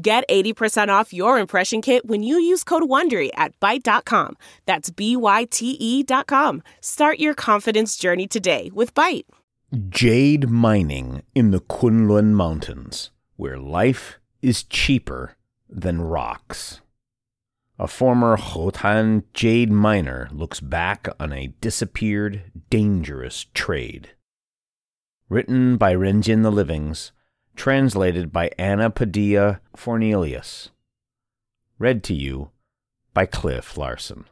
Get 80% off your impression kit when you use code WONDERY at Byte.com. That's B-Y-T-E dot com. Start your confidence journey today with Byte. Jade mining in the Kunlun Mountains, where life is cheaper than rocks. A former Khotan jade miner looks back on a disappeared, dangerous trade. Written by Renjian the Livings, translated by Anna Padilla Fornelius. Read to you by Cliff Larson.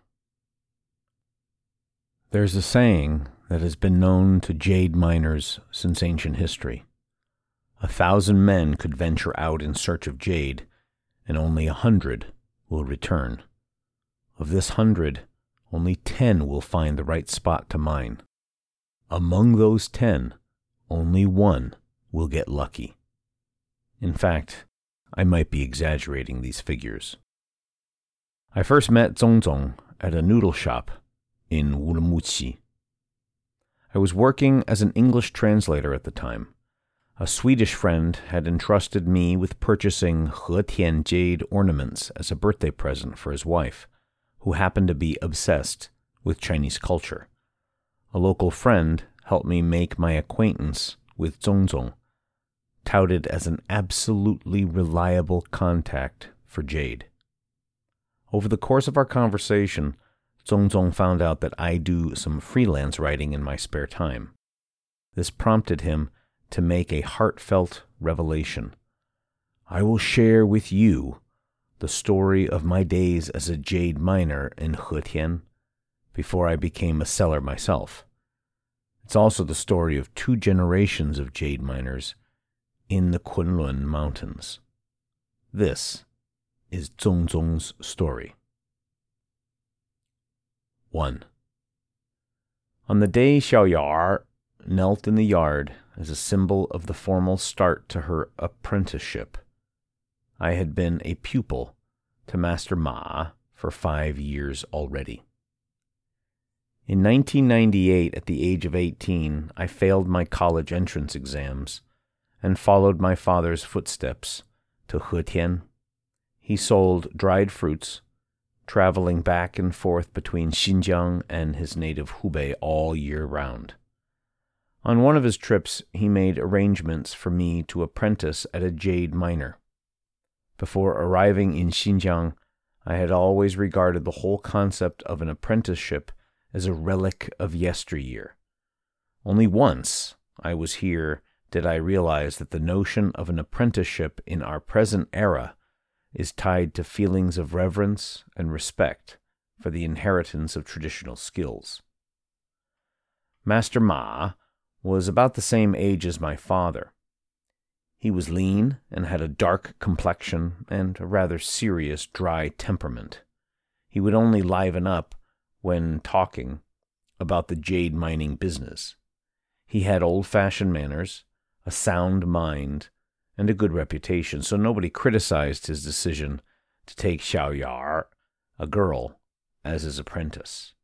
There's a saying that has been known to jade miners since ancient history. A thousand men could venture out in search of jade, and only a hundred will return. Of this hundred, only ten will find the right spot to mine. Among those ten, only one will get lucky. In fact, I might be exaggerating these figures. I first met Zong Zong at a noodle shop in Urumqi. I was working as an English translator at the time. A Swedish friend had entrusted me with purchasing Hetian jade ornaments as a birthday present for his wife, who happened to be obsessed with Chinese culture. A local friend helped me make my acquaintance with Zongzong touted as an absolutely reliable contact for Jade. Over the course of our conversation, Zongzong found out that I do some freelance writing in my spare time. This prompted him to make a heartfelt revelation. I will share with you the story of my days as a jade miner in Hetian before I became a seller myself. It's also the story of two generations of jade miners in the Kunlun Mountains. This is Zongzong's story. 1. On the day Xiaoyar knelt in the yard as a symbol of the formal start to her apprenticeship, I had been a pupil to Master Ma for five years already. In 1998, at the age of 18, I failed my college entrance exams and followed my father's footsteps to Hetian. He sold dried fruits, traveling back and forth between Xinjiang and his native Hubei all year round. On one of his trips, he made arrangements for me to apprentice at a jade miner. Before arriving in Xinjiang, I had always regarded the whole concept of an apprenticeship as a relic of yesteryear. Only once I was here did I realize that the notion of an apprenticeship in our present era is tied to feelings of reverence and respect for the inheritance of traditional skills. Master Ma was about the same age as my father. He was lean and had a dark complexion and a rather serious, dry temperament. He would only liven up when talking about the jade mining business. He had old fashioned manners a sound mind, and a good reputation, so nobody criticized his decision to take Xiaoyar, a girl, as his apprentice.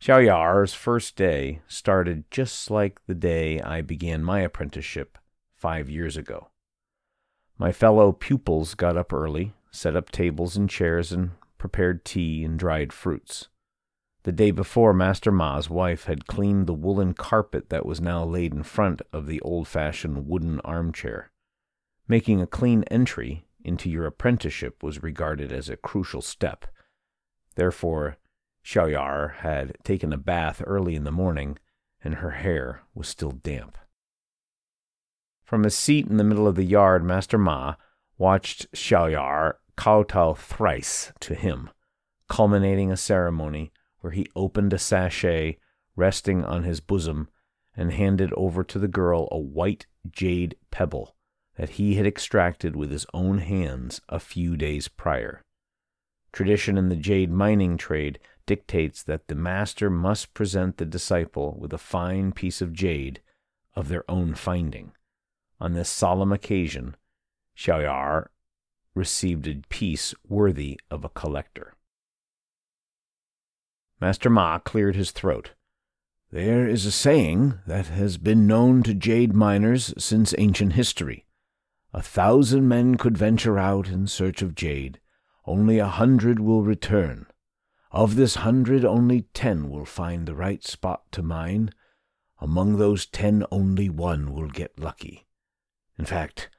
Xiaoyar's first day started just like the day I began my apprenticeship five years ago. My fellow pupils got up early, set up tables and chairs, and prepared tea and dried fruits. The day before, Master Ma's wife had cleaned the woolen carpet that was now laid in front of the old fashioned wooden armchair. Making a clean entry into your apprenticeship was regarded as a crucial step. Therefore, Xiaoyar had taken a bath early in the morning, and her hair was still damp. From a seat in the middle of the yard, Master Ma watched Xiaoyar kowtow thrice to him, culminating a ceremony where he opened a sachet resting on his bosom and handed over to the girl a white jade pebble that he had extracted with his own hands a few days prior. Tradition in the jade mining trade dictates that the master must present the disciple with a fine piece of jade of their own finding. On this solemn occasion, Xiaoyar received a piece worthy of a collector. Master Ma cleared his throat. There is a saying that has been known to jade miners since ancient history. A thousand men could venture out in search of jade. Only a hundred will return. Of this hundred, only ten will find the right spot to mine. Among those ten, only one will get lucky. In fact,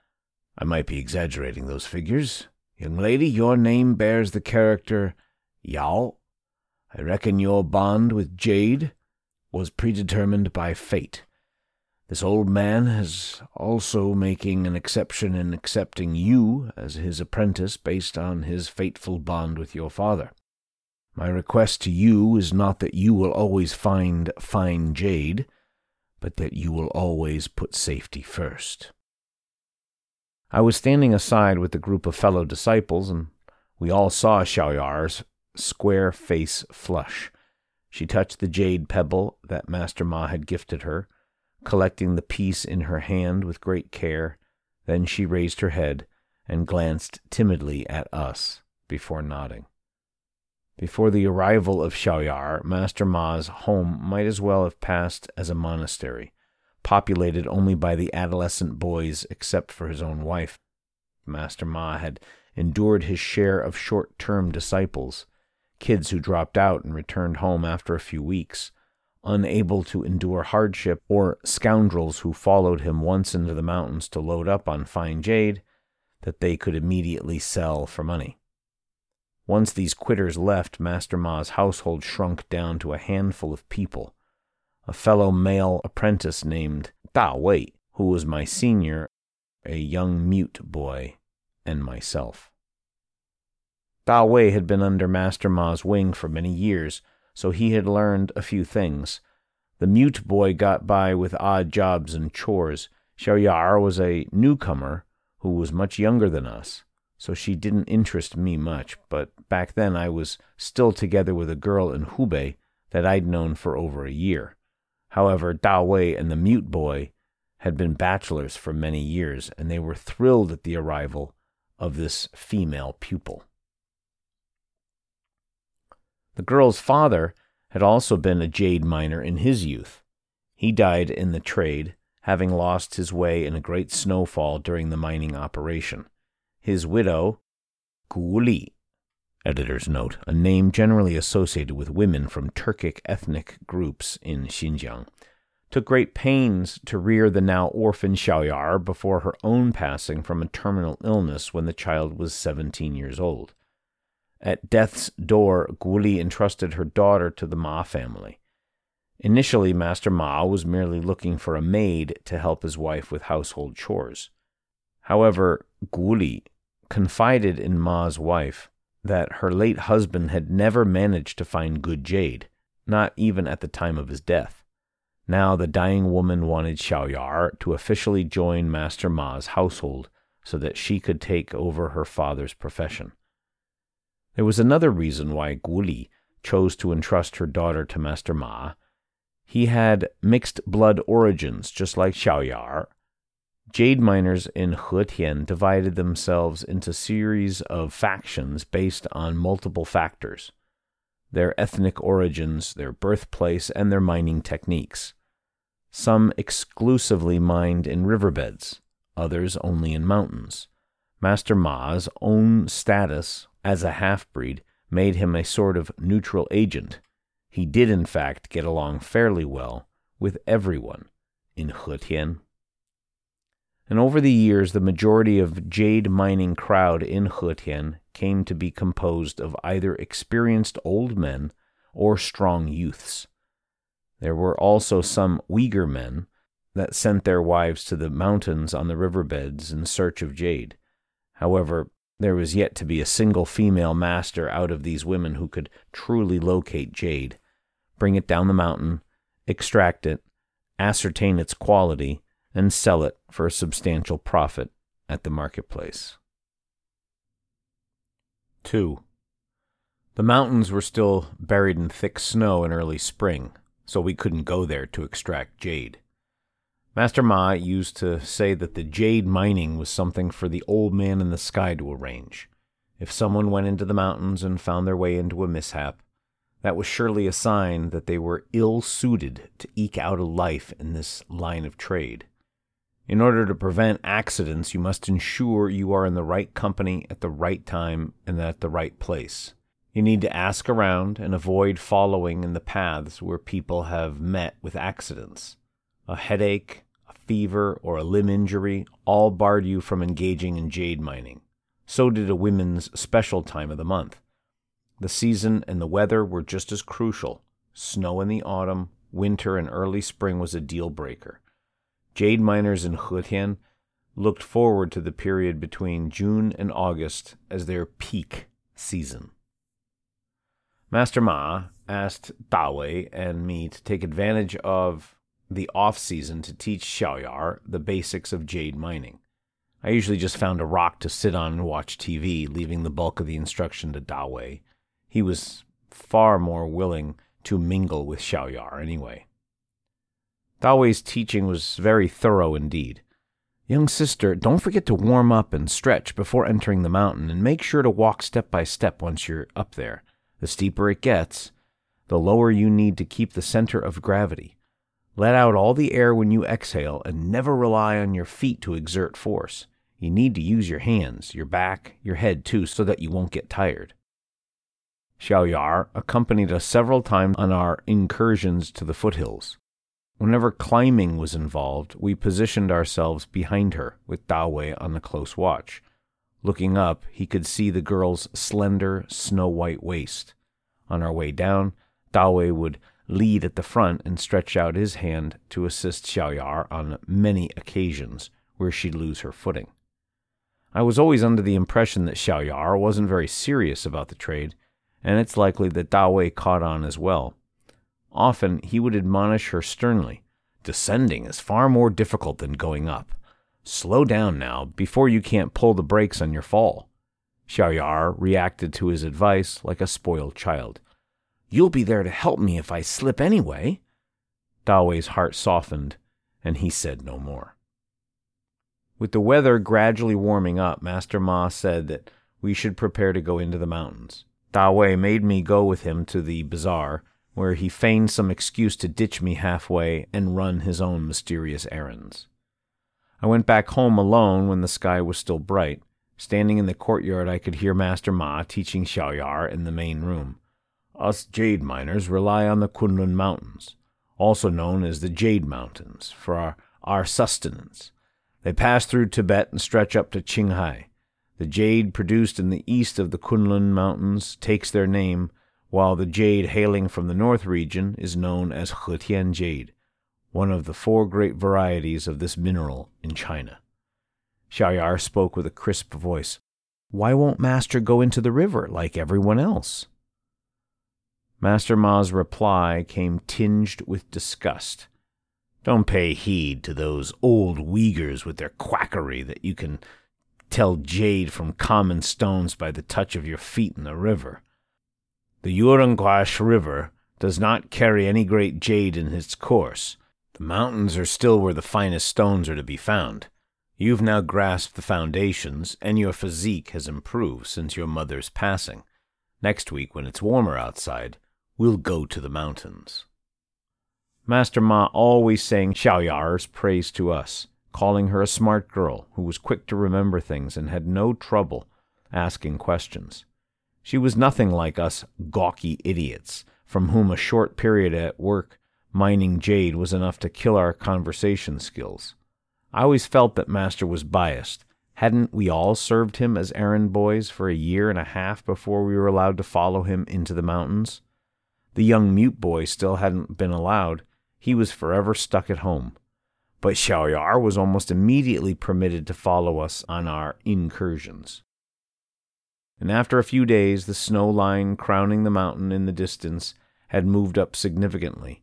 I might be exaggerating those figures. Young lady, your name bears the character Yao. I reckon your bond with Jade was predetermined by fate. This old man is also making an exception in accepting you as his apprentice based on his fateful bond with your father. My request to you is not that you will always find fine jade, but that you will always put safety first. I was standing aside with a group of fellow disciples, and we all saw Xiaoyar's square face flush. She touched the jade pebble that Master Ma had gifted her, collecting the piece in her hand with great care. Then she raised her head and glanced timidly at us before nodding. Before the arrival of Xiaoyar, Master Ma's home might as well have passed as a monastery, populated only by the adolescent boys except for his own wife. Master Ma had endured his share of short term disciples, kids who dropped out and returned home after a few weeks, unable to endure hardship, or scoundrels who followed him once into the mountains to load up on fine jade that they could immediately sell for money. Once these quitters left, Master Ma's household shrunk down to a handful of people. A fellow male apprentice named Da Wei, who was my senior, a young mute boy, and myself. Da Wei had been under Master Ma's wing for many years, so he had learned a few things. The mute boy got by with odd jobs and chores. Xiaoyar was a newcomer who was much younger than us, so she didn't interest me much, but back then I was still together with a girl in Hubei that I'd known for over a year. However, Da Wei and the mute boy had been bachelors for many years, and they were thrilled at the arrival of this female pupil. The girl's father had also been a jade miner in his youth. He died in the trade, having lost his way in a great snowfall during the mining operation. His widow, Gu editor's note, a name generally associated with women from Turkic ethnic groups in Xinjiang, took great pains to rear the now orphan Xiaoyar before her own passing from a terminal illness when the child was 17 years old. At death's door, Guli entrusted her daughter to the Ma family. Initially, Master Ma was merely looking for a maid to help his wife with household chores. However, Guli confided in Ma's wife that her late husband had never managed to find good jade, not even at the time of his death. Now the dying woman wanted Xiaoyar to officially join Master Ma's household so that she could take over her father's profession. There was another reason why Guli chose to entrust her daughter to Master Ma. He had mixed blood origins, just like Xiaoyar. Jade miners in Hetian divided themselves into series of factions based on multiple factors their ethnic origins, their birthplace, and their mining techniques. Some exclusively mined in riverbeds, others only in mountains. Master Ma's own status as a half breed made him a sort of neutral agent. He did, in fact, get along fairly well with everyone in Hetian. And over the years, the majority of jade mining crowd in Hetian came to be composed of either experienced old men or strong youths. There were also some Uyghur men that sent their wives to the mountains on the riverbeds in search of jade. However, there was yet to be a single female master out of these women who could truly locate jade, bring it down the mountain, extract it, ascertain its quality, and sell it for a substantial profit at the marketplace. 2. The mountains were still buried in thick snow in early spring, so we couldn't go there to extract jade. Master Ma used to say that the jade mining was something for the old man in the sky to arrange. If someone went into the mountains and found their way into a mishap, that was surely a sign that they were ill suited to eke out a life in this line of trade. In order to prevent accidents, you must ensure you are in the right company at the right time and at the right place. You need to ask around and avoid following in the paths where people have met with accidents. A headache, fever, or a limb injury all barred you from engaging in jade mining. So did a women's special time of the month. The season and the weather were just as crucial. Snow in the autumn, winter, and early spring was a deal breaker. Jade miners in Hetian looked forward to the period between June and August as their peak season. Master Ma asked Dawei and me to take advantage of the off season to teach Xiaoyar the basics of jade mining. I usually just found a rock to sit on and watch TV, leaving the bulk of the instruction to Dawei. He was far more willing to mingle with Xiaoyar anyway. Dawei's teaching was very thorough indeed. Young sister, don't forget to warm up and stretch before entering the mountain, and make sure to walk step by step once you're up there. The steeper it gets, the lower you need to keep the center of gravity. Let out all the air when you exhale and never rely on your feet to exert force. You need to use your hands, your back, your head too, so that you won't get tired. Xiaoyar accompanied us several times on our incursions to the foothills. Whenever climbing was involved, we positioned ourselves behind her, with Dawei on the close watch. Looking up, he could see the girl's slender, snow white waist. On our way down, Dawei would lead at the front and stretch out his hand to assist Xiaoyar on many occasions where she'd lose her footing. I was always under the impression that Xiaoyar wasn't very serious about the trade, and it's likely that Dawei caught on as well. Often he would admonish her sternly Descending is far more difficult than going up. Slow down now before you can't pull the brakes on your fall. Xiaoyar reacted to his advice like a spoiled child. You'll be there to help me if I slip anyway. Dawei's heart softened, and he said no more. With the weather gradually warming up, Master Ma said that we should prepare to go into the mountains. Dawei made me go with him to the bazaar, where he feigned some excuse to ditch me halfway and run his own mysterious errands. I went back home alone when the sky was still bright. Standing in the courtyard, I could hear Master Ma teaching Xiaoyar in the main room. Us jade miners rely on the Kunlun Mountains, also known as the Jade Mountains, for our, our sustenance. They pass through Tibet and stretch up to Qinghai. The jade produced in the east of the Kunlun Mountains takes their name, while the jade hailing from the north region is known as Hetian jade one of the four great varieties of this mineral in China. Xiaoyar spoke with a crisp voice. Why won't Master go into the river like everyone else? Master Ma's reply came tinged with disgust. Don't pay heed to those old Uyghurs with their quackery that you can tell jade from common stones by the touch of your feet in the river. The Urungquash River does not carry any great jade in its course, the mountains are still where the finest stones are to be found. You've now grasped the foundations, and your physique has improved since your mother's passing. Next week, when it's warmer outside, we'll go to the mountains. Master Ma always sang Xiaoyar's praise to us, calling her a smart girl who was quick to remember things and had no trouble asking questions. She was nothing like us gawky idiots, from whom a short period at work mining jade was enough to kill our conversation skills. I always felt that Master was biased. Hadn't we all served him as errand boys for a year and a half before we were allowed to follow him into the mountains? The young mute boy still hadn't been allowed. He was forever stuck at home. But Xiaoyar was almost immediately permitted to follow us on our incursions. And after a few days, the snow line crowning the mountain in the distance had moved up significantly.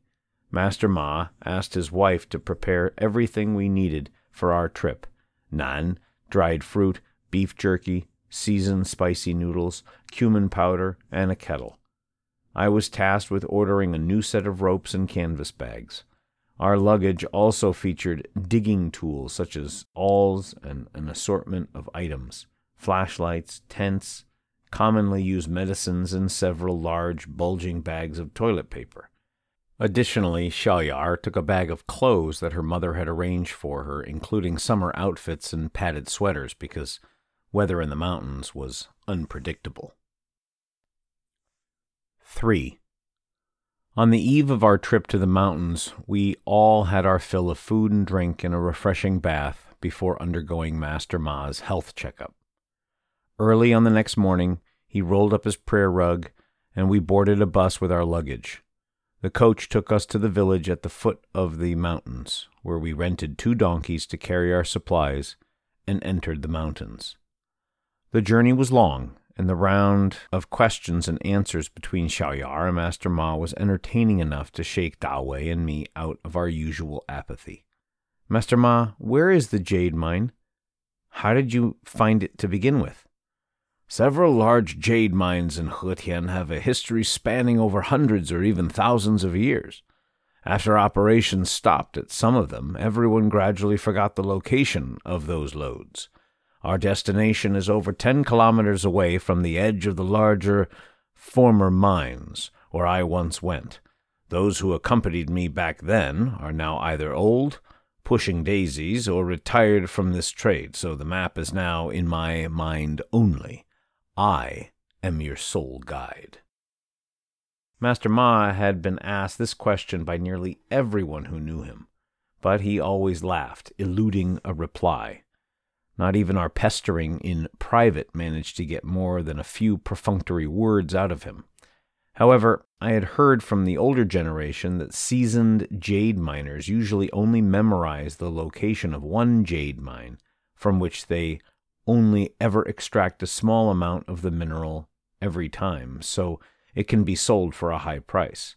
Master Ma asked his wife to prepare everything we needed for our trip nan, dried fruit, beef jerky, seasoned spicy noodles, cumin powder, and a kettle. I was tasked with ordering a new set of ropes and canvas bags. Our luggage also featured digging tools such as awls and an assortment of items flashlights, tents, commonly used medicines, and several large, bulging bags of toilet paper. Additionally, Xiaoyar took a bag of clothes that her mother had arranged for her, including summer outfits and padded sweaters, because weather in the mountains was unpredictable. 3. On the eve of our trip to the mountains, we all had our fill of food and drink and a refreshing bath before undergoing Master Ma's health checkup. Early on the next morning, he rolled up his prayer rug, and we boarded a bus with our luggage. The coach took us to the village at the foot of the mountains, where we rented two donkeys to carry our supplies and entered the mountains. The journey was long, and the round of questions and answers between Xiaoyar and Master Ma was entertaining enough to shake Dawei and me out of our usual apathy. Master Ma, where is the jade mine? How did you find it to begin with? Several large jade mines in Hetian have a history spanning over hundreds or even thousands of years. After operations stopped at some of them, everyone gradually forgot the location of those lodes. Our destination is over ten kilometers away from the edge of the larger former mines where I once went. Those who accompanied me back then are now either old, pushing daisies, or retired from this trade, so the map is now in my mind only. I am your sole guide. Master Ma had been asked this question by nearly everyone who knew him, but he always laughed, eluding a reply. Not even our pestering in private managed to get more than a few perfunctory words out of him. However, I had heard from the older generation that seasoned jade miners usually only memorize the location of one jade mine, from which they only ever extract a small amount of the mineral every time, so it can be sold for a high price.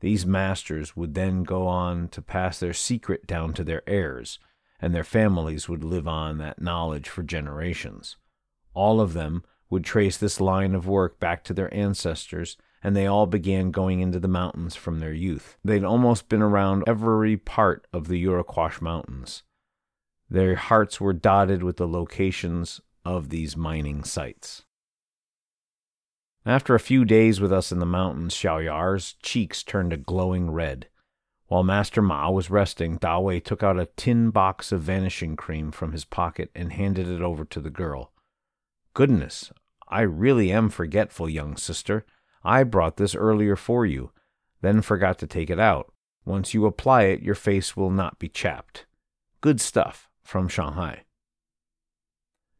These masters would then go on to pass their secret down to their heirs, and their families would live on that knowledge for generations. All of them would trace this line of work back to their ancestors, and they all began going into the mountains from their youth. They'd almost been around every part of the Uruquash Mountains. Their hearts were dotted with the locations of these mining sites. After a few days with us in the mountains, Xiaoyar's cheeks turned a glowing red. While Master Ma was resting, Dawei took out a tin box of vanishing cream from his pocket and handed it over to the girl. Goodness, I really am forgetful, young sister. I brought this earlier for you, then forgot to take it out. Once you apply it, your face will not be chapped. Good stuff from Shanghai.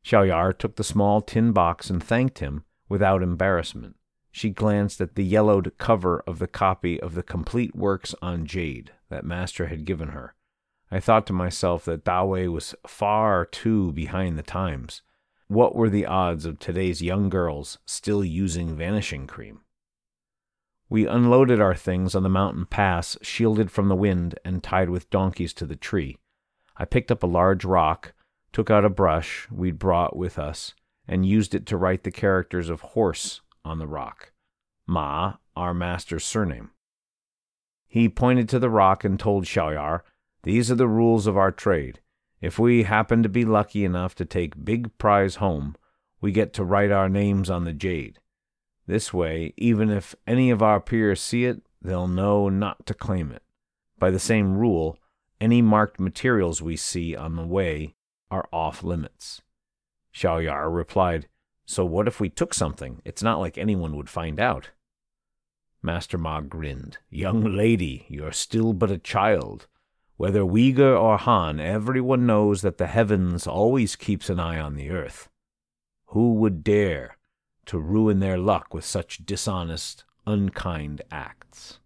Xiaoyar took the small tin box and thanked him without embarrassment. She glanced at the yellowed cover of the copy of the complete works on jade that Master had given her. I thought to myself that Dawei was far too behind the times. What were the odds of today's young girls still using vanishing cream? We unloaded our things on the mountain pass, shielded from the wind and tied with donkeys to the tree. I picked up a large rock, took out a brush we'd brought with us, and used it to write the characters of horse on the rock. Ma, our master's surname. He pointed to the rock and told Xiaoyar, These are the rules of our trade. If we happen to be lucky enough to take big prize home, we get to write our names on the jade. This way, even if any of our peers see it, they'll know not to claim it. By the same rule, any marked materials we see on the way are off limits. Xiaoyar replied, So what if we took something? It's not like anyone would find out. Master Ma grinned. Young lady, you're still but a child. Whether Uyghur or Han, everyone knows that the heavens always keeps an eye on the earth. Who would dare to ruin their luck with such dishonest, unkind acts?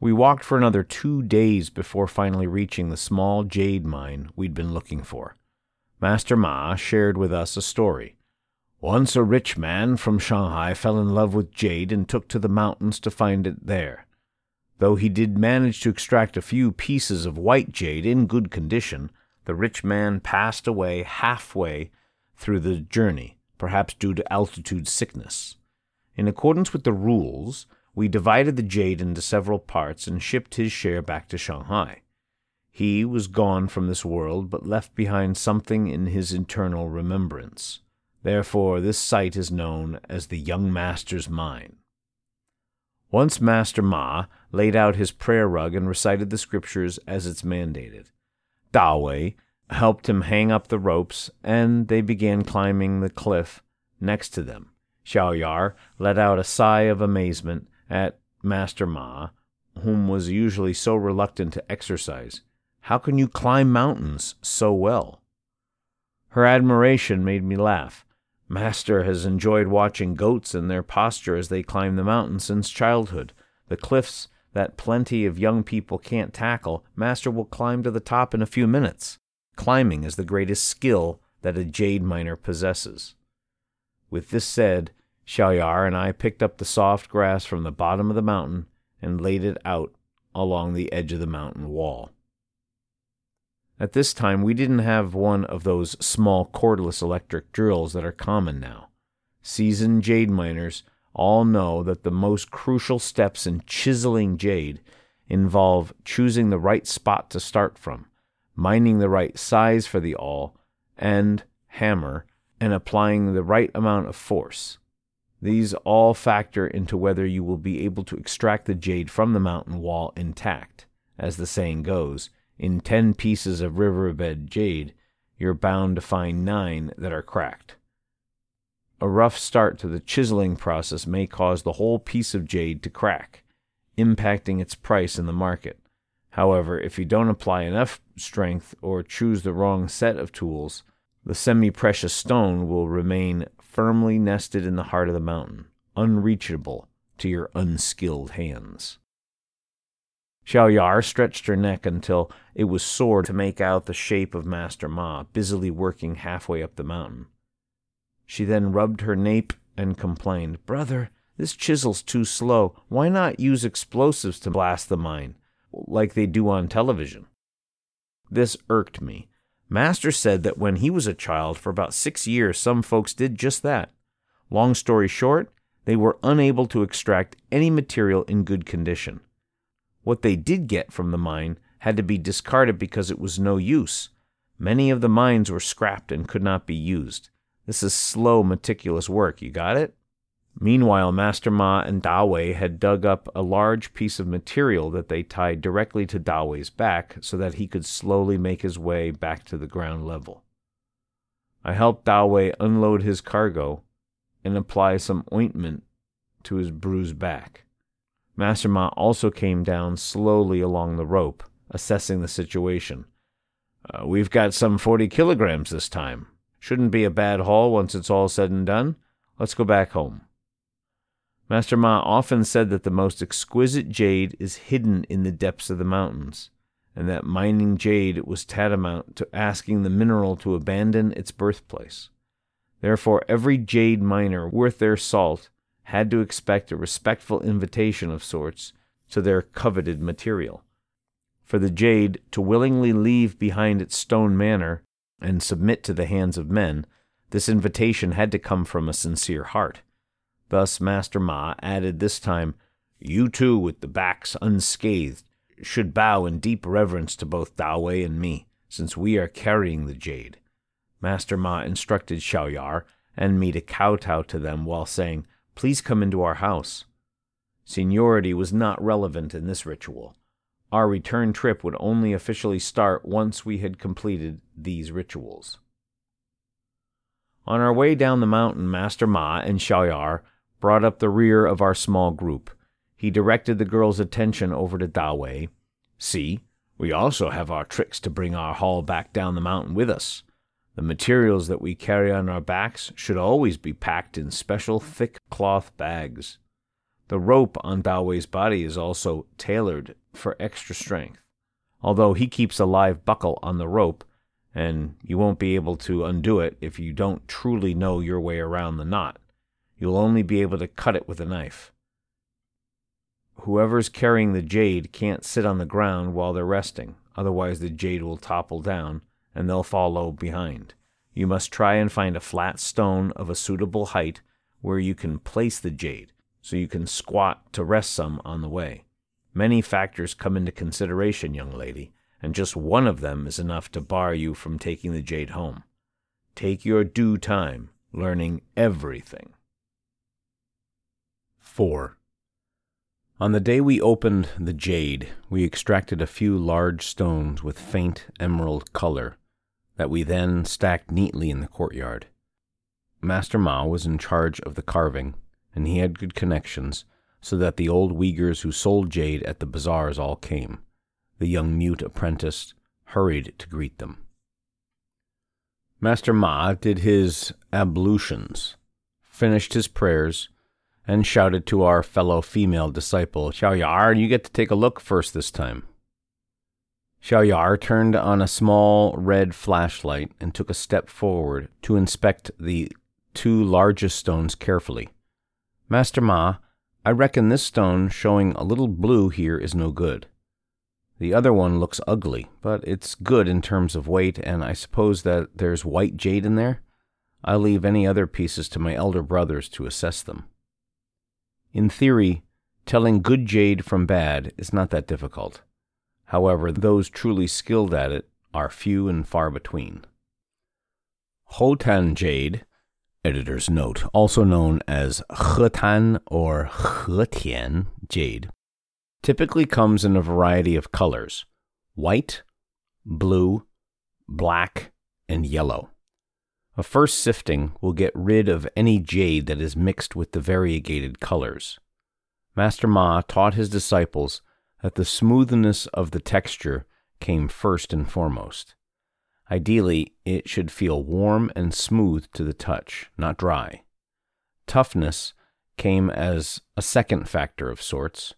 We walked for another two days before finally reaching the small jade mine we'd been looking for. Master Ma shared with us a story. Once a rich man from Shanghai fell in love with jade and took to the mountains to find it there. Though he did manage to extract a few pieces of white jade in good condition, the rich man passed away halfway through the journey, perhaps due to altitude sickness. In accordance with the rules, we divided the jade into several parts and shipped his share back to Shanghai. He was gone from this world, but left behind something in his eternal remembrance. Therefore, this site is known as the young master's mine. Once Master Ma laid out his prayer rug and recited the scriptures as it's mandated. Dawei helped him hang up the ropes, and they began climbing the cliff next to them. Xiaoyar let out a sigh of amazement at Master Ma, whom was usually so reluctant to exercise. How can you climb mountains so well? Her admiration made me laugh. Master has enjoyed watching goats and their posture as they climb the mountain since childhood. The cliffs that plenty of young people can't tackle, Master will climb to the top in a few minutes. Climbing is the greatest skill that a jade miner possesses. With this said, Xiaoyar and I picked up the soft grass from the bottom of the mountain and laid it out along the edge of the mountain wall. At this time, we didn't have one of those small cordless electric drills that are common now. Seasoned jade miners all know that the most crucial steps in chiseling jade involve choosing the right spot to start from, mining the right size for the awl and hammer, and applying the right amount of force. These all factor into whether you will be able to extract the jade from the mountain wall intact. As the saying goes, in ten pieces of riverbed jade, you're bound to find nine that are cracked. A rough start to the chiseling process may cause the whole piece of jade to crack, impacting its price in the market. However, if you don't apply enough strength or choose the wrong set of tools, the semi precious stone will remain firmly nested in the heart of the mountain, unreachable to your unskilled hands. Xiaoyar stretched her neck until it was sore to make out the shape of Master Ma busily working halfway up the mountain. She then rubbed her nape and complained, Brother, this chisel's too slow. Why not use explosives to blast the mine, like they do on television? This irked me. Master said that when he was a child, for about six years, some folks did just that. Long story short, they were unable to extract any material in good condition. What they did get from the mine had to be discarded because it was no use. Many of the mines were scrapped and could not be used. This is slow, meticulous work. You got it? Meanwhile, Master Ma and Dawei had dug up a large piece of material that they tied directly to Dawei's back so that he could slowly make his way back to the ground level. I helped Dawei unload his cargo and apply some ointment to his bruised back. Master Ma also came down slowly along the rope, assessing the situation. Uh, we've got some 40 kilograms this time. Shouldn't be a bad haul once it's all said and done. Let's go back home. Master Ma often said that the most exquisite jade is hidden in the depths of the mountains, and that mining jade was tantamount to asking the mineral to abandon its birthplace. Therefore, every jade miner worth their salt had to expect a respectful invitation of sorts to their coveted material. For the jade to willingly leave behind its stone manor and submit to the hands of men, this invitation had to come from a sincere heart. Thus Master Ma added this time, You too, with the backs unscathed, should bow in deep reverence to both Dawei and me, since we are carrying the jade. Master Ma instructed Xiaoyar and me to kowtow to them while saying, Please come into our house. Seniority was not relevant in this ritual. Our return trip would only officially start once we had completed these rituals. On our way down the mountain, Master Ma and Xiaoyar brought up the rear of our small group. He directed the girl's attention over to Dawei. See, we also have our tricks to bring our haul back down the mountain with us. The materials that we carry on our backs should always be packed in special thick cloth bags. The rope on Dawei's body is also tailored for extra strength. Although he keeps a live buckle on the rope, and you won't be able to undo it if you don't truly know your way around the knot. You'll only be able to cut it with a knife. Whoever's carrying the jade can't sit on the ground while they're resting, otherwise, the jade will topple down and they'll follow behind. You must try and find a flat stone of a suitable height where you can place the jade, so you can squat to rest some on the way. Many factors come into consideration, young lady, and just one of them is enough to bar you from taking the jade home. Take your due time learning everything. 4. On the day we opened the jade, we extracted a few large stones with faint emerald color that we then stacked neatly in the courtyard. Master Ma was in charge of the carving, and he had good connections, so that the old Uyghurs who sold jade at the bazaars all came. The young mute apprentice hurried to greet them. Master Ma did his ablutions, finished his prayers, and shouted to our fellow female disciple, Xiao Yar, you get to take a look first this time. Xiao Yar turned on a small red flashlight and took a step forward to inspect the two largest stones carefully. Master Ma, I reckon this stone showing a little blue here is no good. The other one looks ugly, but it's good in terms of weight, and I suppose that there's white jade in there? I'll leave any other pieces to my elder brothers to assess them. In theory, telling good jade from bad is not that difficult. However, those truly skilled at it are few and far between. Hotan jade, editor's note, also known as Hetan or Hetian jade, typically comes in a variety of colors white, blue, black, and yellow. A first sifting will get rid of any jade that is mixed with the variegated colors. Master Ma taught his disciples that the smoothness of the texture came first and foremost. Ideally, it should feel warm and smooth to the touch, not dry. Toughness came as a second factor of sorts.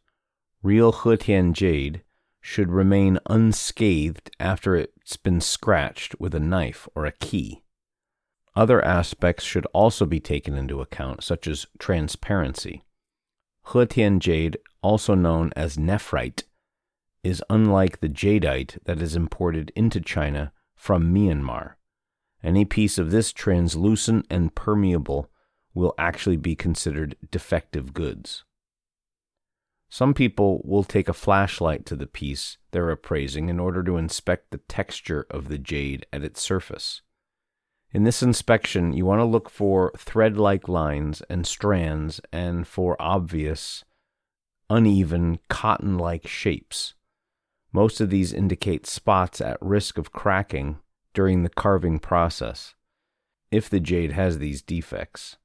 Real Hetian jade should remain unscathed after it's been scratched with a knife or a key. Other aspects should also be taken into account, such as transparency. Hetian jade, also known as nephrite, is unlike the jadeite that is imported into China from Myanmar. Any piece of this translucent and permeable will actually be considered defective goods. Some people will take a flashlight to the piece they're appraising in order to inspect the texture of the jade at its surface. In this inspection, you want to look for thread like lines and strands and for obvious, uneven, cotton like shapes. Most of these indicate spots at risk of cracking during the carving process. If the jade has these defects,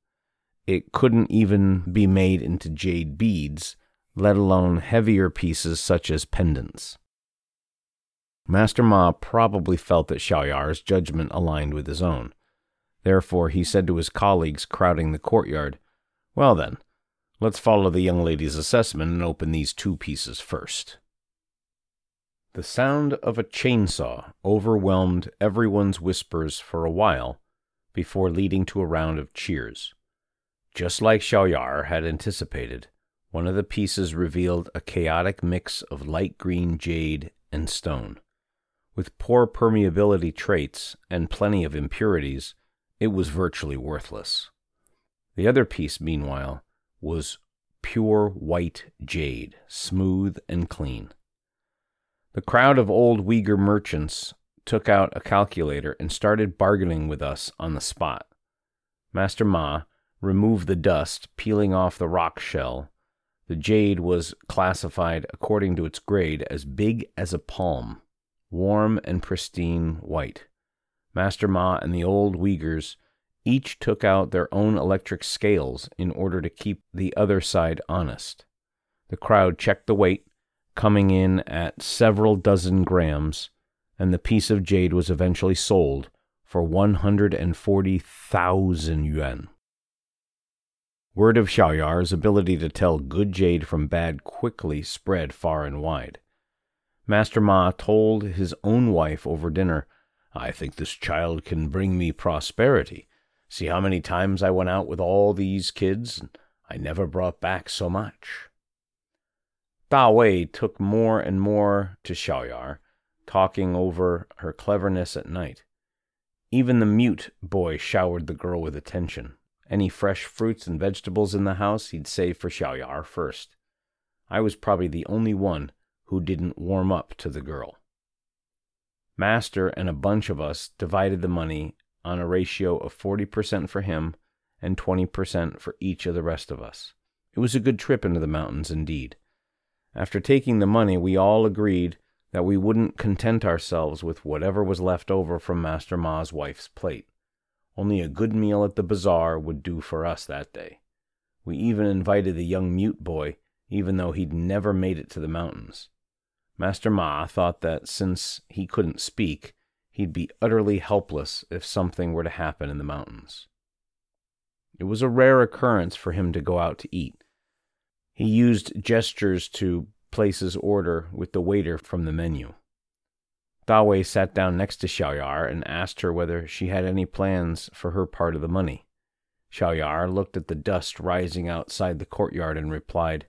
it couldn't even be made into jade beads, let alone heavier pieces such as pendants. Master Ma probably felt that Xiaoyar's judgment aligned with his own. Therefore, he said to his colleagues crowding the courtyard, Well then, let's follow the young lady's assessment and open these two pieces first. The sound of a chainsaw overwhelmed everyone's whispers for a while before leading to a round of cheers. Just like Xiaoyar had anticipated, one of the pieces revealed a chaotic mix of light green jade and stone. With poor permeability traits and plenty of impurities, it was virtually worthless. The other piece, meanwhile, was pure white jade, smooth and clean. The crowd of old Uyghur merchants took out a calculator and started bargaining with us on the spot. Master Ma removed the dust, peeling off the rock shell, the jade was classified according to its grade as big as a palm, warm and pristine white. Master Ma and the old Uyghurs each took out their own electric scales in order to keep the other side honest. The crowd checked the weight, coming in at several dozen grams, and the piece of jade was eventually sold for 140,000 yuan. Word of Xiaoyar's ability to tell good jade from bad quickly spread far and wide. Master Ma told his own wife over dinner, I think this child can bring me prosperity. See how many times I went out with all these kids, and I never brought back so much. Da Wei took more and more to Xiaoyar, talking over her cleverness at night. Even the mute boy showered the girl with attention. Any fresh fruits and vegetables in the house he'd save for Xiaoyar first. I was probably the only one who didn't warm up to the girl. Master and a bunch of us divided the money on a ratio of 40% for him and 20% for each of the rest of us. It was a good trip into the mountains indeed. After taking the money, we all agreed that we wouldn't content ourselves with whatever was left over from Master Ma's wife's plate. Only a good meal at the bazaar would do for us that day. We even invited the young mute boy, even though he'd never made it to the mountains. Master Ma thought that since he couldn't speak, he'd be utterly helpless if something were to happen in the mountains. It was a rare occurrence for him to go out to eat. He used gestures to place his order with the waiter from the menu. Dawei sat down next to Xiaoyar and asked her whether she had any plans for her part of the money. Xiaoyar looked at the dust rising outside the courtyard and replied,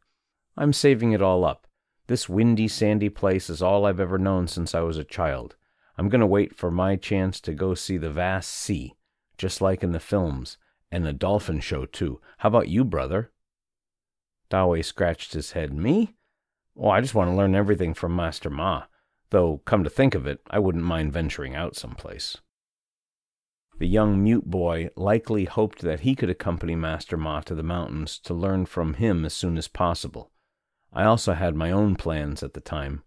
I'm saving it all up. This windy, sandy place is all I've ever known since I was a child. I'm going to wait for my chance to go see the vast sea, just like in the films, and a dolphin show, too. How about you, brother? Dawei scratched his head. Me? Well, I just want to learn everything from Master Ma, though, come to think of it, I wouldn't mind venturing out someplace. The young mute boy likely hoped that he could accompany Master Ma to the mountains to learn from him as soon as possible. I also had my own plans at the time.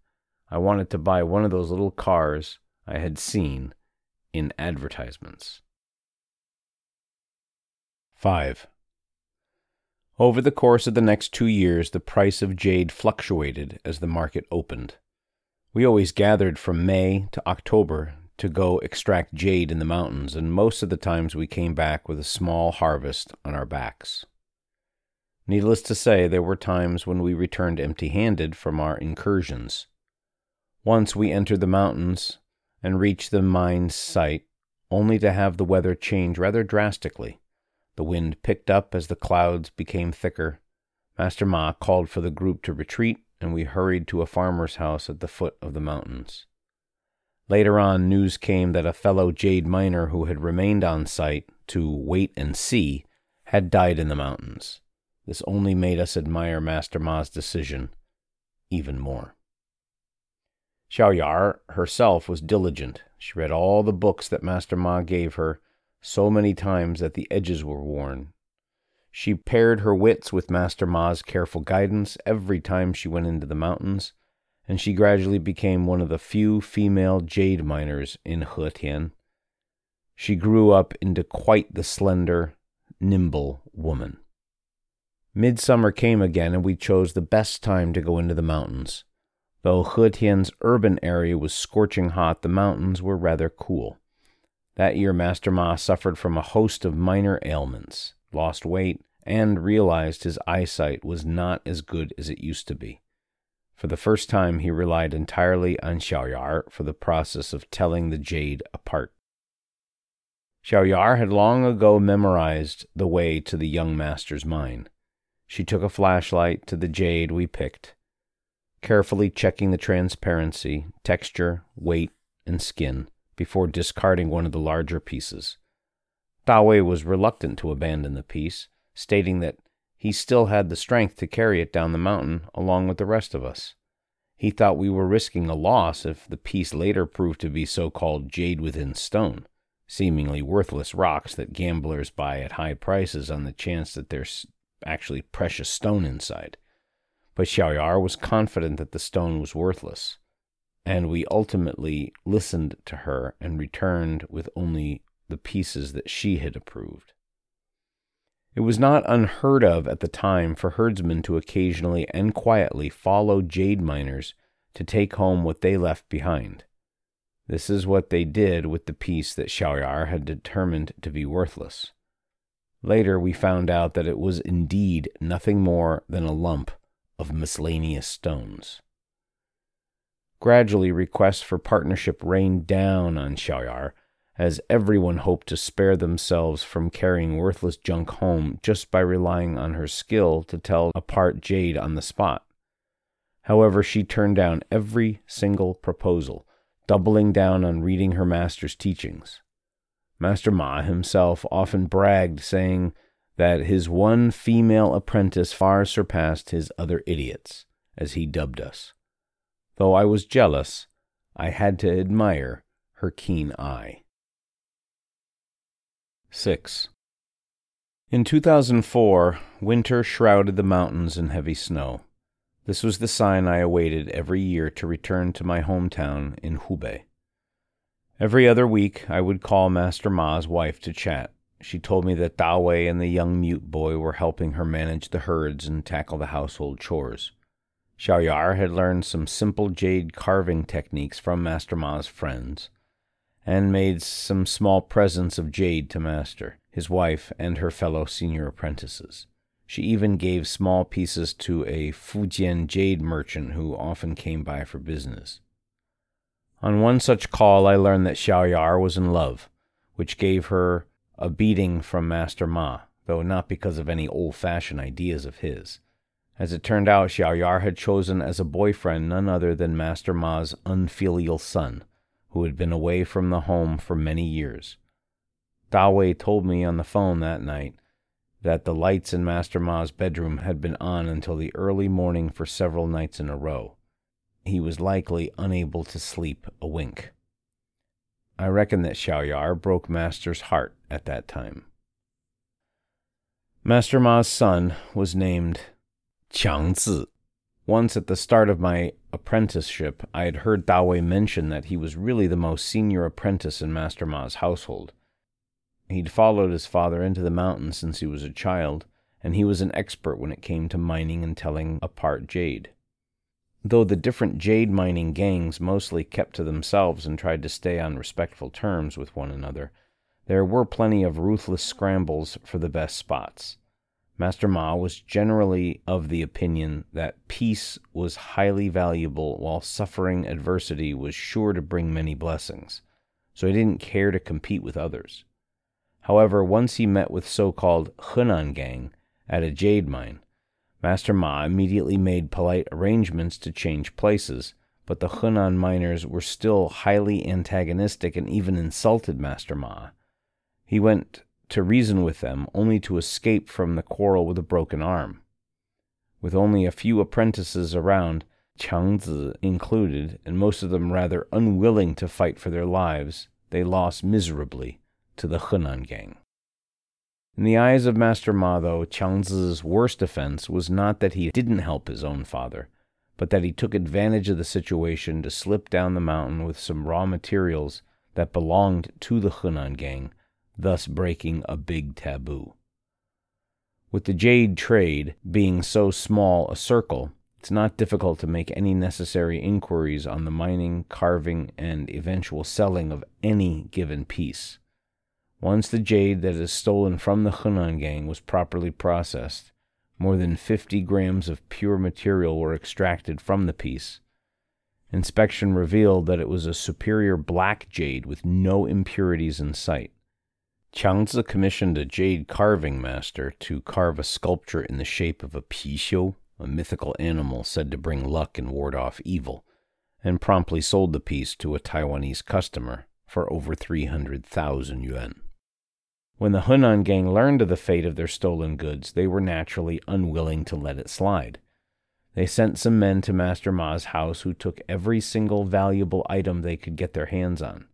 I wanted to buy one of those little cars I had seen in advertisements. 5. Over the course of the next two years, the price of jade fluctuated as the market opened. We always gathered from May to October to go extract jade in the mountains, and most of the times we came back with a small harvest on our backs. Needless to say, there were times when we returned empty handed from our incursions. Once we entered the mountains and reached the mine's site, only to have the weather change rather drastically. The wind picked up as the clouds became thicker. Master Ma called for the group to retreat, and we hurried to a farmer's house at the foot of the mountains. Later on, news came that a fellow jade miner who had remained on site to wait and see had died in the mountains. This only made us admire Master Ma's decision even more. Xiaoyar herself was diligent. She read all the books that Master Ma gave her so many times that the edges were worn. She paired her wits with Master Ma's careful guidance every time she went into the mountains, and she gradually became one of the few female jade miners in Hetian. She grew up into quite the slender, nimble woman. Midsummer came again, and we chose the best time to go into the mountains. Though Hetian's urban area was scorching hot, the mountains were rather cool. That year, Master Ma suffered from a host of minor ailments, lost weight, and realized his eyesight was not as good as it used to be. For the first time, he relied entirely on Xiaoyar for the process of telling the jade apart. Xiaoyar had long ago memorized the way to the young master's mine. She took a flashlight to the jade we picked, carefully checking the transparency, texture, weight, and skin before discarding one of the larger pieces. Dawei was reluctant to abandon the piece, stating that he still had the strength to carry it down the mountain along with the rest of us. He thought we were risking a loss if the piece later proved to be so called jade within stone, seemingly worthless rocks that gamblers buy at high prices on the chance that there's actually precious stone inside. But Xiaoyar was confident that the stone was worthless and we ultimately listened to her and returned with only the pieces that she had approved. It was not unheard of at the time for herdsmen to occasionally and quietly follow jade miners to take home what they left behind. This is what they did with the piece that Xiaoyar had determined to be worthless. Later, we found out that it was indeed nothing more than a lump of miscellaneous stones. Gradually, requests for partnership rained down on Xiaoyar, as everyone hoped to spare themselves from carrying worthless junk home just by relying on her skill to tell apart jade on the spot. However, she turned down every single proposal, doubling down on reading her master's teachings. Master Ma himself often bragged, saying that his one female apprentice far surpassed his other idiots, as he dubbed us. Though I was jealous, I had to admire her keen eye. 6. In 2004, winter shrouded the mountains in heavy snow. This was the sign I awaited every year to return to my hometown in Hubei. Every other week, I would call Master Ma's wife to chat. She told me that Dawei and the young mute boy were helping her manage the herds and tackle the household chores. Xiaoyar had learned some simple jade carving techniques from Master Ma's friends, and made some small presents of jade to Master, his wife, and her fellow senior apprentices. She even gave small pieces to a Fujian jade merchant who often came by for business. On one such call, I learned that Xiaoyar was in love, which gave her a beating from Master Ma, though not because of any old fashioned ideas of his. As it turned out, Xiaoyar had chosen as a boyfriend none other than Master Ma's unfilial son, who had been away from the home for many years. Dawei told me on the phone that night that the lights in Master Ma's bedroom had been on until the early morning for several nights in a row he was likely unable to sleep a wink. I reckon that Xiaoyar broke Master's heart at that time. Master Ma's son was named Qiangzi. Once at the start of my apprenticeship, I had heard Dawei mention that he was really the most senior apprentice in Master Ma's household. He'd followed his father into the mountains since he was a child, and he was an expert when it came to mining and telling apart jade. Though the different jade mining gangs mostly kept to themselves and tried to stay on respectful terms with one another, there were plenty of ruthless scrambles for the best spots. Master Ma was generally of the opinion that peace was highly valuable while suffering adversity was sure to bring many blessings, so he didn't care to compete with others. However, once he met with so called Henan gang at a jade mine, Master Ma immediately made polite arrangements to change places, but the Henan miners were still highly antagonistic and even insulted Master Ma. He went to reason with them, only to escape from the quarrel with a broken arm. With only a few apprentices around, Qiangzi included, and most of them rather unwilling to fight for their lives, they lost miserably to the Henan gang. In the eyes of Master Ma, though, Qiangzi's worst offense was not that he didn't help his own father, but that he took advantage of the situation to slip down the mountain with some raw materials that belonged to the Henan gang, thus breaking a big taboo. With the jade trade being so small a circle, it's not difficult to make any necessary inquiries on the mining, carving, and eventual selling of any given piece. Once the jade that is stolen from the Henan gang was properly processed, more than 50 grams of pure material were extracted from the piece. Inspection revealed that it was a superior black jade with no impurities in sight. Qiangzi commissioned a jade carving master to carve a sculpture in the shape of a pixiu, a mythical animal said to bring luck and ward off evil, and promptly sold the piece to a Taiwanese customer for over 300,000 yuan. When the Henan gang learned of the fate of their stolen goods, they were naturally unwilling to let it slide. They sent some men to Master Ma's house who took every single valuable item they could get their hands on.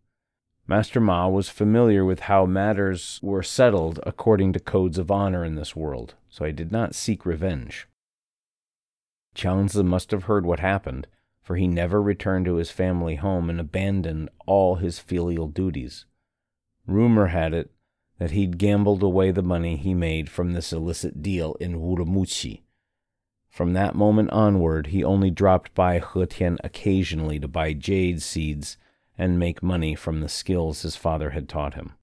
Master Ma was familiar with how matters were settled according to codes of honor in this world, so he did not seek revenge. Qiangzi must have heard what happened, for he never returned to his family home and abandoned all his filial duties. Rumor had it that he'd gambled away the money he made from this illicit deal in Urumqi. From that moment onward, he only dropped by He occasionally to buy jade seeds and make money from the skills his father had taught him.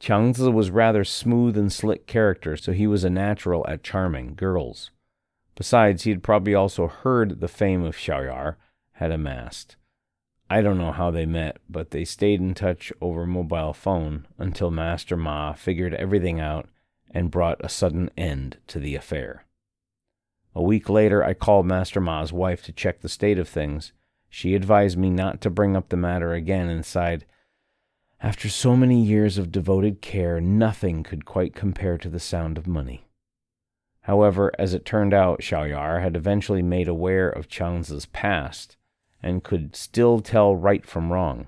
Qiangzi was rather smooth and slick character, so he was a natural at charming girls. Besides, he had probably also heard the fame of Xiaoyar had amassed. I don't know how they met, but they stayed in touch over mobile phone until Master Ma figured everything out and brought a sudden end to the affair. A week later, I called Master Ma's wife to check the state of things. She advised me not to bring up the matter again and sighed, After so many years of devoted care, nothing could quite compare to the sound of money. However, as it turned out, Xiaoyar had eventually made aware of Qiangzi's past and could still tell right from wrong.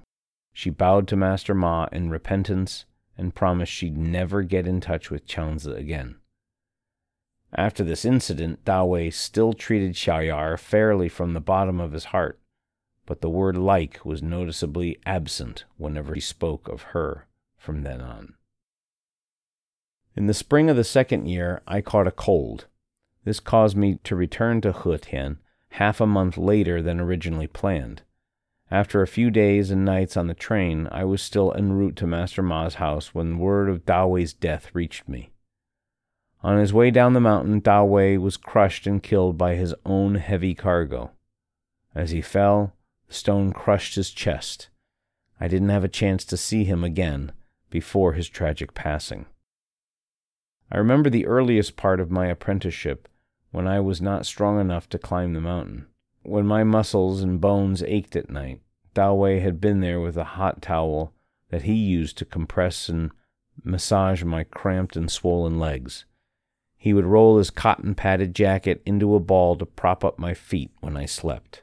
She bowed to Master Ma in repentance and promised she'd never get in touch with Qiangzi again. After this incident, Dawei still treated Xiaoyar fairly from the bottom of his heart, but the word like was noticeably absent whenever he spoke of her from then on. In the spring of the second year, I caught a cold. This caused me to return to Hetian half a month later than originally planned. After a few days and nights on the train, I was still en route to Master Ma's house when word of Dawei's death reached me. On his way down the mountain, Dawei was crushed and killed by his own heavy cargo. As he fell, the stone crushed his chest. I didn't have a chance to see him again before his tragic passing. I remember the earliest part of my apprenticeship when I was not strong enough to climb the mountain. When my muscles and bones ached at night, Wei had been there with a hot towel that he used to compress and massage my cramped and swollen legs. He would roll his cotton padded jacket into a ball to prop up my feet when I slept.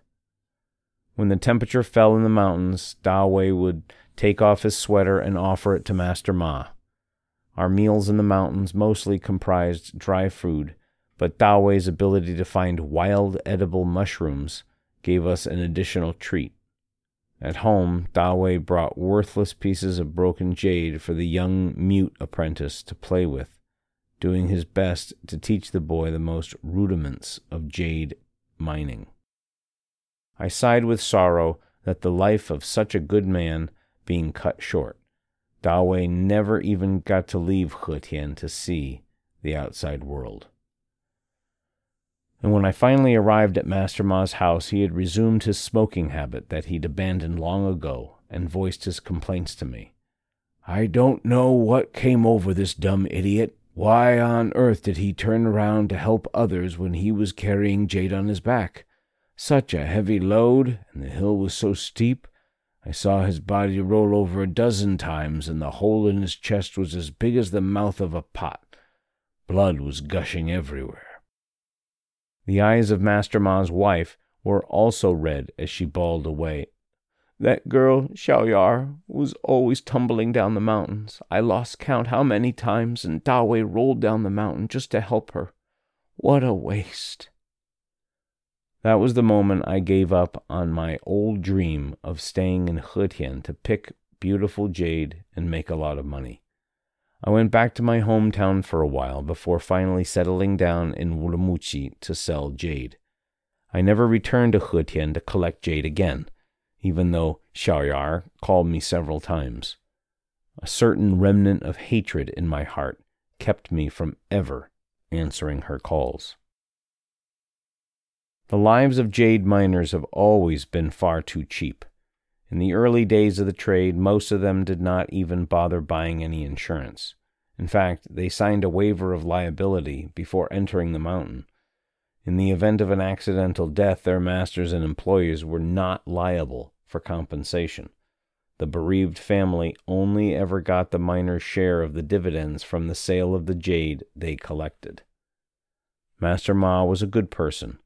When the temperature fell in the mountains, Dawei would take off his sweater and offer it to Master Ma. Our meals in the mountains mostly comprised dry food, but Dawei's ability to find wild edible mushrooms gave us an additional treat. At home, Dawei brought worthless pieces of broken jade for the young mute apprentice to play with doing his best to teach the boy the most rudiments of jade mining. I sighed with sorrow that the life of such a good man being cut short. Dawei never even got to leave Hetian to see the outside world. And when I finally arrived at Master Ma's house, he had resumed his smoking habit that he'd abandoned long ago and voiced his complaints to me. I don't know what came over this dumb idiot, why on earth did he turn around to help others when he was carrying Jade on his back? Such a heavy load, and the hill was so steep. I saw his body roll over a dozen times, and the hole in his chest was as big as the mouth of a pot. Blood was gushing everywhere. The eyes of Master Ma's wife were also red as she bawled away, that girl, Xiaoyar, was always tumbling down the mountains. I lost count how many times, and Dawei rolled down the mountain just to help her. What a waste. That was the moment I gave up on my old dream of staying in Hetian to pick beautiful jade and make a lot of money. I went back to my hometown for a while before finally settling down in Urumqi to sell jade. I never returned to Hetian to collect jade again even though Xiaoyar called me several times. A certain remnant of hatred in my heart kept me from ever answering her calls. The lives of jade miners have always been far too cheap. In the early days of the trade, most of them did not even bother buying any insurance. In fact, they signed a waiver of liability before entering the mountain, in the event of an accidental death, their masters and employers were not liable for compensation. The bereaved family only ever got the miner's share of the dividends from the sale of the jade they collected. Master Ma was a good person,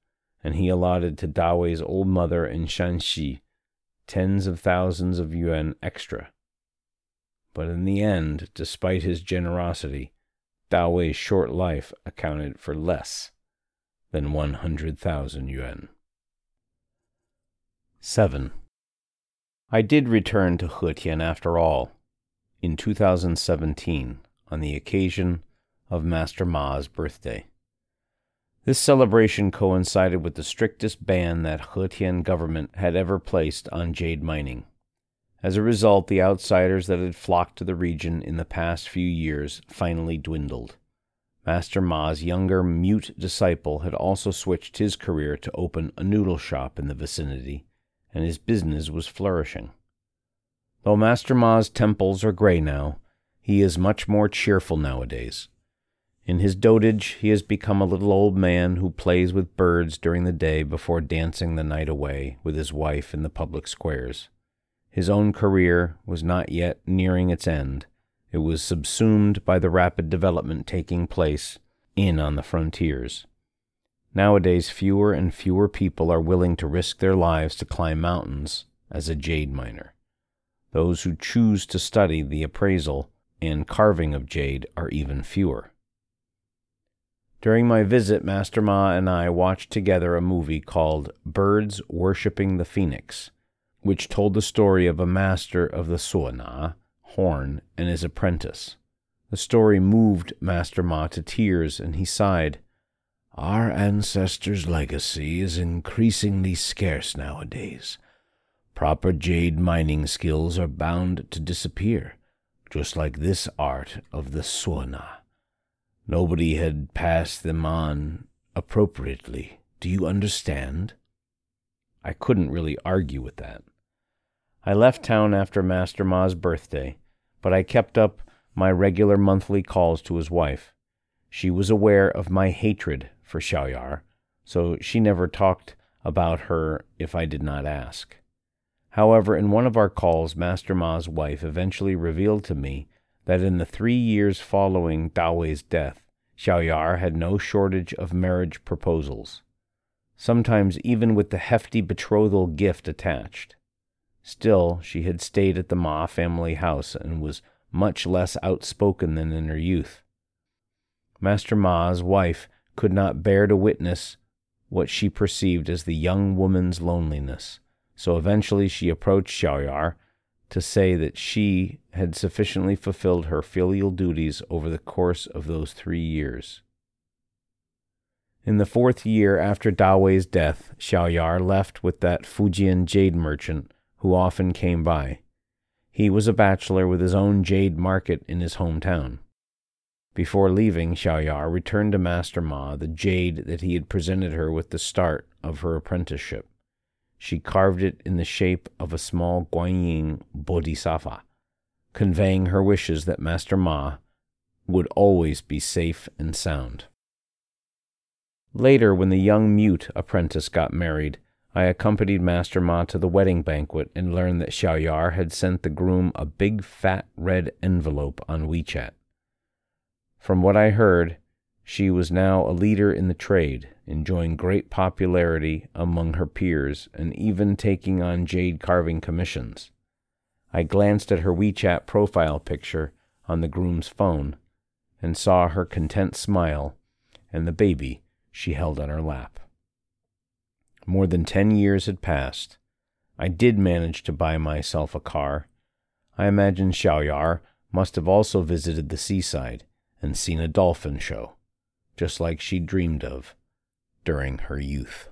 and he allotted to Dawei's old mother in Shanxi tens of thousands of yuan extra. But in the end, despite his generosity, Dawei's short life accounted for less than 100,000 yuan. 7. I did return to Hetian after all, in 2017, on the occasion of Master Ma's birthday. This celebration coincided with the strictest ban that Hetian government had ever placed on jade mining. As a result, the outsiders that had flocked to the region in the past few years finally dwindled. Master Ma's younger mute disciple had also switched his career to open a noodle shop in the vicinity, and his business was flourishing. Though Master Ma's temples are gray now, he is much more cheerful nowadays. In his dotage, he has become a little old man who plays with birds during the day before dancing the night away with his wife in the public squares. His own career was not yet nearing its end. It was subsumed by the rapid development taking place in on the frontiers. Nowadays, fewer and fewer people are willing to risk their lives to climb mountains as a jade miner. Those who choose to study the appraisal and carving of jade are even fewer. During my visit, Master Ma and I watched together a movie called Birds Worshipping the Phoenix, which told the story of a master of the suona, horn, and his apprentice. The story moved Master Ma to tears, and he sighed, Our ancestors' legacy is increasingly scarce nowadays. Proper jade mining skills are bound to disappear, just like this art of the suona. Nobody had passed them on appropriately. Do you understand? I couldn't really argue with that. I left town after Master Ma's birthday, but I kept up my regular monthly calls to his wife. She was aware of my hatred for Xiaoyar, so she never talked about her if I did not ask. However, in one of our calls, Master Ma's wife eventually revealed to me that in the three years following Wei's death, Xiaoyar had no shortage of marriage proposals, sometimes even with the hefty betrothal gift attached. Still, she had stayed at the Ma family house and was much less outspoken than in her youth. Master Ma's wife could not bear to witness what she perceived as the young woman's loneliness, so eventually she approached Xiaoyar to say that she had sufficiently fulfilled her filial duties over the course of those three years. In the fourth year after Dawei's death, Xiaoyar left with that Fujian jade merchant who often came by. He was a bachelor with his own jade market in his hometown. Before leaving, Xiaoyar returned to Master Ma the jade that he had presented her with the start of her apprenticeship. She carved it in the shape of a small Guanyin bodhisattva, conveying her wishes that Master Ma would always be safe and sound. Later, when the young mute apprentice got married, I accompanied Master Ma to the wedding banquet and learned that Xiaoyar had sent the groom a big fat red envelope on WeChat. From what I heard, she was now a leader in the trade, enjoying great popularity among her peers and even taking on jade carving commissions. I glanced at her WeChat profile picture on the groom's phone and saw her content smile and the baby she held on her lap. More than ten years had passed. I did manage to buy myself a car. I imagine Xiaoyar must have also visited the seaside and seen a dolphin show just like she dreamed of during her youth.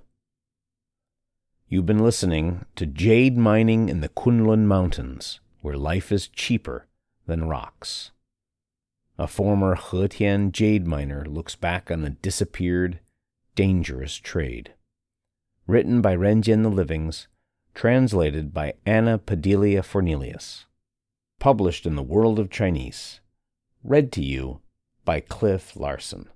You've been listening to Jade Mining in the Kunlun Mountains, where life is cheaper than rocks. A former Hetian jade miner looks back on a disappeared, dangerous trade. Written by Renjian the Livings, translated by Anna Padilia Fornelius. Published in the World of Chinese. Read to you by Cliff Larson.